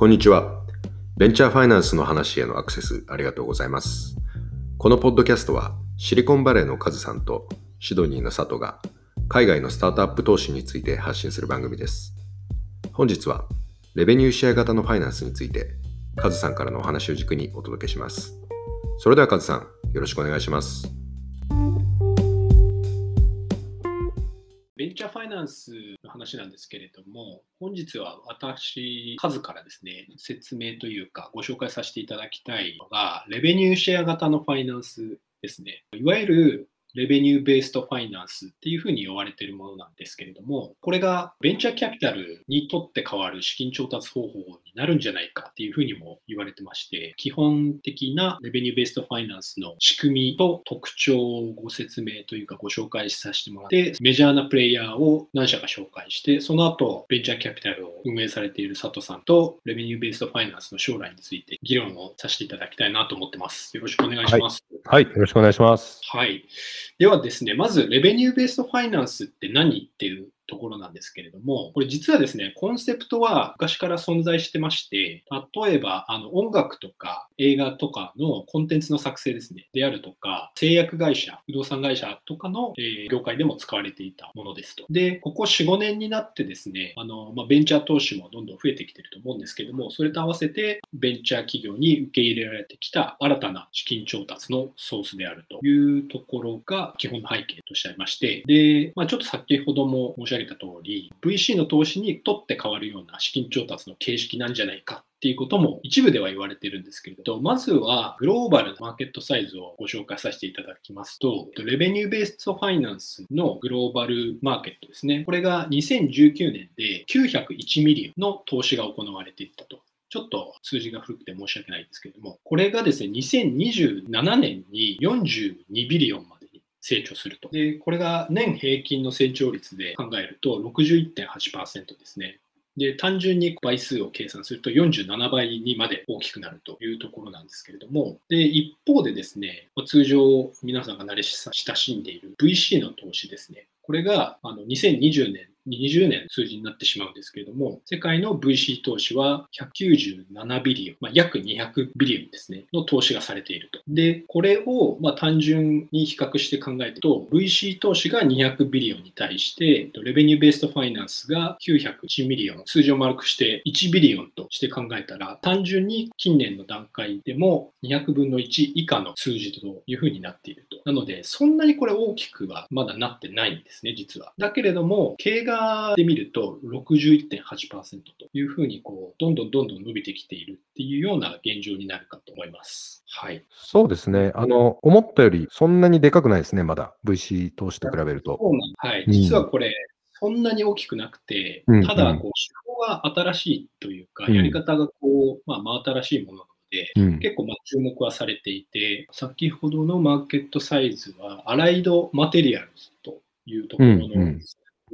こんにちは。ベンチャーファイナンスの話へのアクセスありがとうございます。このポッドキャストはシリコンバレーのカズさんとシドニーの佐藤が海外のスタートアップ投資について発信する番組です。本日はレベニューシェア型のファイナンスについてカズさんからのお話を軸にお届けします。それではカズさん、よろしくお願いします。ベンチャーファイナンス話なんですけれども、本日は私、数からですね、説明というか、ご紹介させていただきたいのが、レベニューシェア型のファイナンスですね。いわゆる revenue-based finance っていうふうに呼ばれているものなんですけれども、これがベンチャーキャピタルに取って代わる資金調達方法になるんじゃないかっていうふうにも言われてまして、基本的な revenue-based finance の仕組みと特徴をご説明というかご紹介させてもらって、メジャーなプレイヤーを何社か紹介して、その後、ベンチャーキャピタルを運営されている佐藤さんと、 revenue-based finance の将来について議論をさせていただきたいなと思ってます。よろしくお願いします。はい、よろしくお願いします。はい。ではですね、まず、レベニューベースファイナンスって何っていうところなんですけれども、これ実はですね、コンセプトは昔から存在してまして、例えばあの音楽とか映画とかのコンテンツの作成ですね、であるとか、製薬会社、不動産会社とかの、えー業界でも使われていたものですと。で、ここ4、5年になってですね、あのまあ、ベンチャー投資もどんどん増えてきてると思うんですけども、それと合わせてベンチャー企業に受け入れられてきた新たな資金調達のソースであるというところが基本の背景としてありまして、で、まあ、ちょっと先ほども申し上げた通り、VC の投資にとって変わるような資金調達の形式なんじゃないかっていうことも一部では言われてるんですけれど、まずはグローバルなマーケットサイズをご紹介させていただきますと、 revenue-based finance のグローバルマーケットですね。これが2019年で901 million の投資が行われていったと。ちょっと数字が古くて申し訳ないんですけれども、これがですね、2027年に42 billion まで成長すると。で、これが年平均の成長率で考えると61.8%ですね。で、単純に倍数を計算すると47倍にまで大きくなるというところなんですけれども、で、一方でですね、通常皆さんが慣れ親しんでいる VC の投資ですね。これがあの2020年、20年数字になってしまうんですけれども、世界の VC 投資は197 billion、まあ、約200 billion ですね、の投資がされていると。で、これをまあ単純に比較して考えると、VC 投資が200 billion に対して、 revenue-based finance が901 million、数字を丸くして1 billion として考えたら、単純に近年の段階でも200分の1以下の数字というふうになっていると。なので、そんなにこれ大きくはまだなってないんですね、実は。だけれども、経過で見ると61.8%というふうにこう、どんどんどんどん伸びてきているっていうような現状になるかと思います。はい。そうですね。あの、思ったよりそんなにでかくないですね、まだ。VC 投資と比べると。そうなんはい。うん実はこれ、そんなに大きくなくて、うんただ、うんこう、手法が新しいというか、うんやり方がこう、まあ、真新しいものなので、うん。結構まあ注目はされていて、先ほどのマーケットサイズは、アライドマテリアルズというところの、うんうん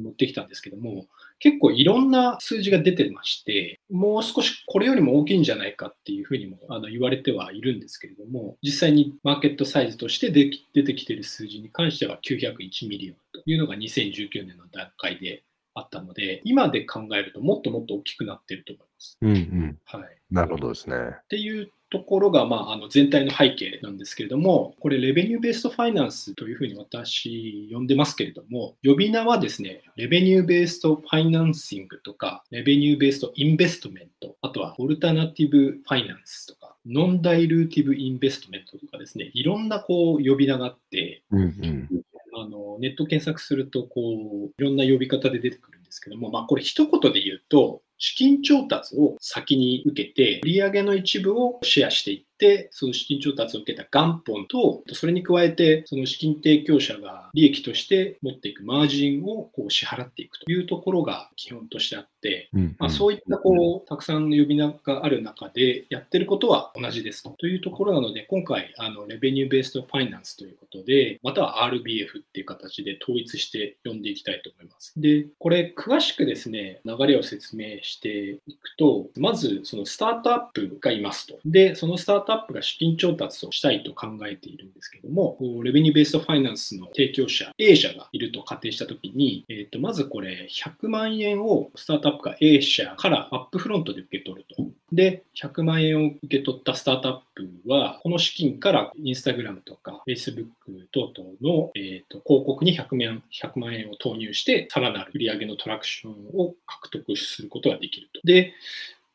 持ってきたんですけども、結構いろんな数字が出てまして、もう少しこれよりも大きいんじゃないかっていうふうにもあの言われてはいるんですけれども、実際にマーケットサイズとして出出てきている数字に関しては901 million というのが2019年の段階であったので、今で考えるともっともっと大きくなっていると思います。うんうん。はい。なるほどですね。っていうところが、まあ、あの全体の背景なんですけれども、これ、 revenue-based finance というふうに私、呼んでますけれども、呼び名はですね、 revenue-based financing とか、 revenue-based investment、あとは alternative finance とか、 non-dilutive investmeントとかですね、いろんなこう呼び名があって、うんうん。あのネット検索するとこういろんな呼び方で出てくるんですけども、まあ、これ一言で言うと資金調達を先に受けて売上の一部をシェアしていってその資金調達を受けた元本とそれに加えてその資金提供者が利益として持っていくマージンをこう支払っていくというところが基本としてあってうん。まあ、そういったこうたくさんの呼び名がある中でやってることは同じですとというところなので今回あのレベニューベーストファイナンスということでまたは RBF っていう形で統一して呼んでいきたいと思います。でこれ詳しくですね流れを説明していくとまずそのスタートアップがいますと。でそのスタートアップが資金調達をしたいと考えているんですけどもレベニューベーストファイナンスの提供者 A 社がいると仮定したときに、えー、とまずこれ100万円をスタートアップが A 社からアップフロントで受け取ると。で、100万円を受け取ったスタートアップは、この資金からインスタグラムとか Facebook 等々の、えーと、広告に100万 ,100 万円を投入して、さらなる売上のトラクションを獲得することができると。で、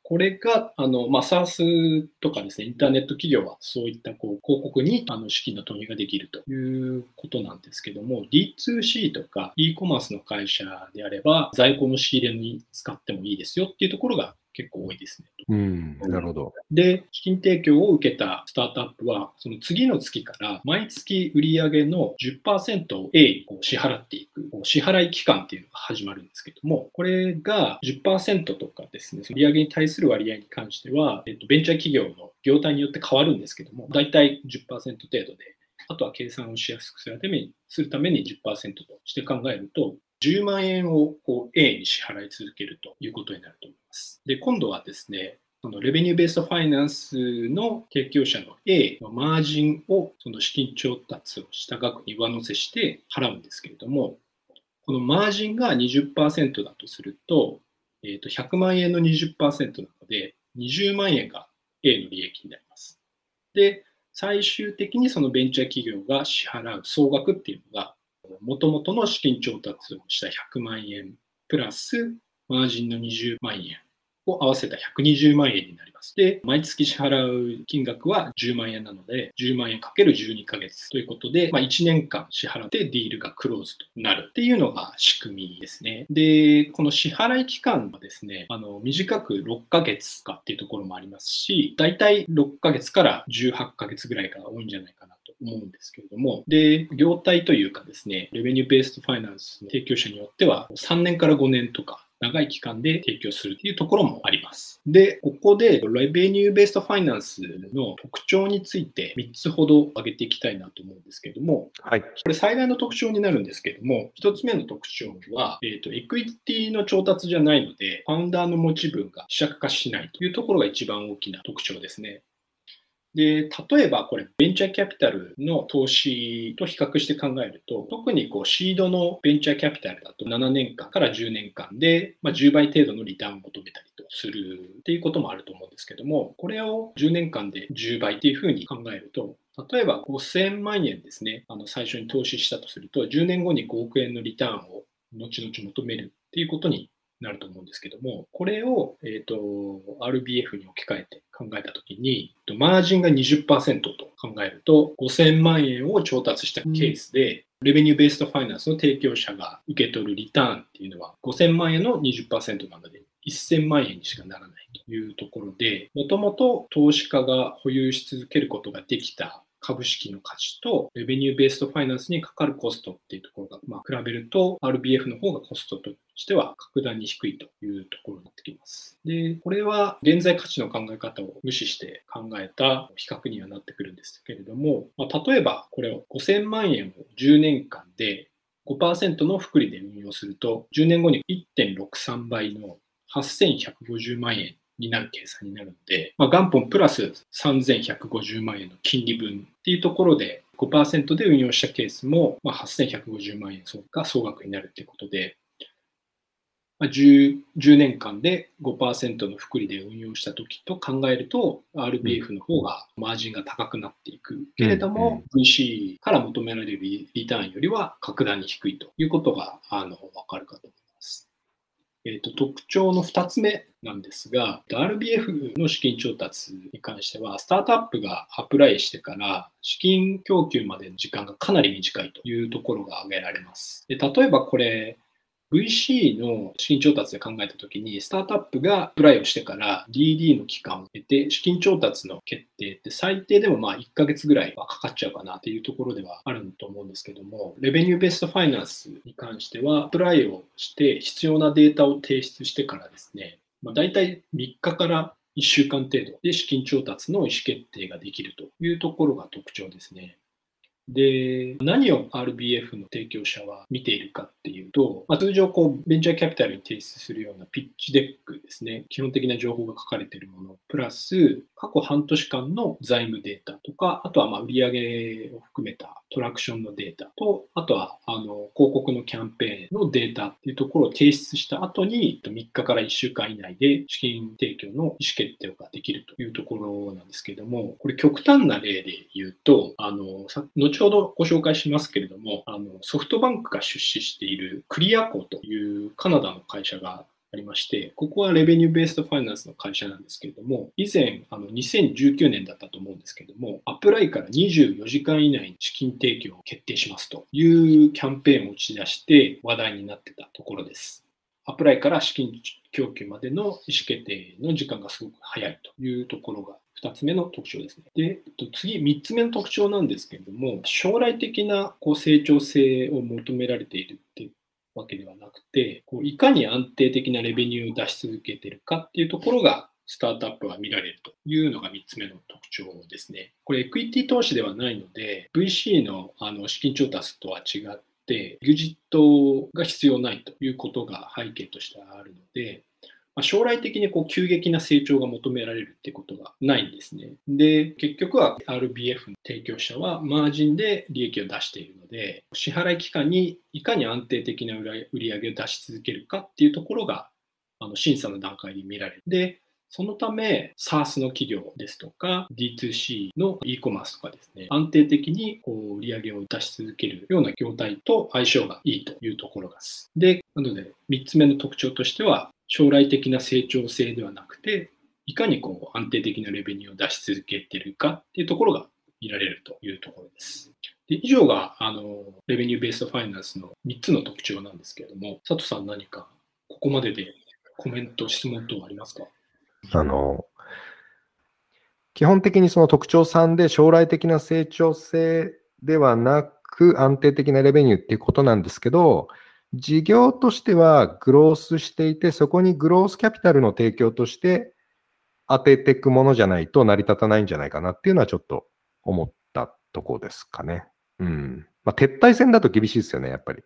これが、あの、まあ、SARS とかですね、インターネット企業はそういったこう広告にあの資金の投入ができるということなんですけども、D2C とか e コマースの会社であれば、在庫の仕入れに使ってもいいですよっていうところが結構多いですね。うん、なるほど。で、資金提供を受けたスタートアップは、その次の月から毎月売上の10%を A にこう支払っていく、支払い期間っていうのが始まるんですけども、これが10%とかですね、その売上に対する割合に関しては、えっと、ベンチャー企業の業態によって変わるんですけども、大体10%程度で、あとは計算をしやすくするためにするために10%として考えると、10万円をこう A に支払い続けるということになると思います。で、今度はですね、そのレベニューベーストファイナンスの提供者の A のマージンをその資金調達をした額に上乗せして払うんですけれども、このマージンが20%だとすると、えー、と100万円の20%なので、20万円が A の利益になります。で、最終的にそのベンチャー企業が支払う総額っていうのが、もともとの資金調達をした100万円プラスマージンの20万円を合わせた120万円になります。で、毎月支払う金額は10万円なので、10万円かける12ヶ月ということで、まあ、1年間支払ってディールがクローズとなるっていうのが仕組みですね。で、この支払い期間はですね、あの短く6ヶ月かっていうところもありますし、だいたい6ヶ月から18ヶ月ぐらいが多いんじゃないかな思うんですけれども、で、業態というかですね、 revenue-based finance の提供者によっては3年から5年とか長い期間で提供するというところもあります。で、ここで revenue-based finance の特徴について3つほど挙げていきたいなと思うんですけども、はい、これ最大の特徴になるんですけども、1つ目の特徴は、えーと、エクイティの調達じゃないので、ファウンダーの持ち分が希釈化しないというところが一番大きな特徴ですね。で、例えばこれ、ベンチャーキャピタルの投資と比較して考えると、特にこうシードのベンチャーキャピタルだと7年間から10年間で、まあ、10倍程度のリターンを求めたりとするっていうこともあると思うんですけども、これを10年間で10倍っていうふうに考えると、例えば5000万円ですね、あの最初に投資したとすると、10年後に5億円のリターンを後々求めるっていうことになると思うんですけども、これを、えーと、RBF に置き換えて考えたときに、マージンが20%と考えると、5000万円を調達したケースで、うん、レベニューベーストファイナンスの提供者が受け取るリターンっていうのは、5000万円の20%なので、1000万円にしかならないというところで、もともと投資家が保有し続けることができた株式の価値と、レベニューベーストファイナンスにかかるコストっていうところが、まあ、比べると、RBF の方がコストとしては格段に低いというところになってきます。で、これは現在価値の考え方を無視して考えた比較にはなってくるんですけれども、まあ、例えばこれを5000万円を10年間で5%の福利で運用すると、10年後に1.63倍の8150万円になる計算になるので、まあ、元本プラス3150万円の金利分っていうところで5%で運用したケースも、まあ、8150万円が総額になるということで、まあ10、10, 年間で5%の福利で運用したときと考えると、RBF の方がマージンが高くなっていくけれども、VC から求められるリターンよりは格段に低いということがあの分かるかと思います。えーと、特徴の2つ目なんですが、RBF の資金調達に関しては、スタートアップがアプライしてから資金供給までの時間がかなり短いというところが挙げられます。で例えばこれ、VC の資金調達で考えたときに、スタートアップがプライをしてから DD の期間を経て、資金調達の決定って最低でもまあ1ヶ月ぐらいはかかっちゃうかなっていうところではあると思うんですけども、レベニューベストファイナンスに関しては、プライをして必要なデータを提出してからですね、まあ、大体3日から1週間程度で資金調達の意思決定ができるというところが特徴ですね。で、何を RBF の提供者は見ているかっていうと、まあ、通常こう、ベンチャーキャピタルに提出するような pitch deck ですね。基本的な情報が書かれているもの、プラス過去半年間の財務データとか、あとはまあ売上を含めたトラクションのデータと、あとはあの広告のキャンペーンのデータっていうところを提出した後に、3日から1週間以内で資金提供の意思決定ができるというところなんですけれども、これ極端な例で言うと、あの、後ほどご紹介しますけれども、あのソフトバンクが出資しているクリアコというカナダの会社がありまして、ここはレベニューベーストファイナンスの会社なんですけれども、以前、あの2019年だったと思うんですけれども、アプライから24時間以内に資金提供を決定しますというキャンペーンを打ち出して話題になってたところです。アプライから資金供給までの意思決定の時間がすごく早いというところが2つ目の特徴ですね。で、次、3つ目の特徴なんですけれども、将来的なこう成長性を求められているっていうわけではなくて、こういかに安定的なレベニューを出し続けているかっていうところが、スタートアップは見られるというのが3つ目の特徴ですね。これ、エクイティ投資ではないので、VC のあの資金調達とは違って、エグジットが必要ないということが背景としてあるので、ま将来的にこう急激な成長が求められるってことがないんですね。で、結局は RBF の提供者はマージンで利益を出しているので、支払い期間にいかに安定的な売り上げを出し続けるかっていうところがあの審査の段階で見られる。で、そのため、SARS の企業ですとか、D2C の e コマースとかですね、安定的にこう売り上げを出し続けるような業態と相性がいいというところです。で、なので、3つ目の特徴としては、将来的な成長性ではなくて、いかにこう安定的なレベニューを出し続けているかっていうところが見られるというところです。で以上があのレベニューベースファイナンスの3つの特徴なんですけれども、佐藤さん何かここまででコメント、質問等ありますか？あの、基本的にその特徴3で将来的な成長性ではなく安定的なレベニューっていうことなんですけど、事業としてはグロースしていて、そこにグロースキャピタルの提供として当てていくものじゃないと成り立たないんじゃないかなっていうのはちょっと思ったとこですかね。うん。まあ、撤退戦だと厳しいですよね、やっぱり。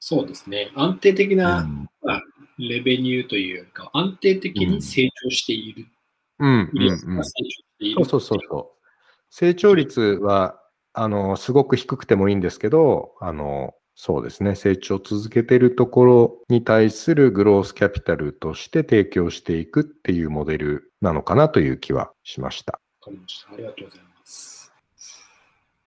そうですね。安定的な、うん、レベニューというよりか、安定的に成長している。うん。うん、うん、そうそうそうそう。成長率は、あの、すごく低くてもいいんですけど、あの、そうですね。成長を続けているところに対するグロースキャピタルとして提供していくっていうモデルなのかなという気はしました。わかりました。ありがとうございます。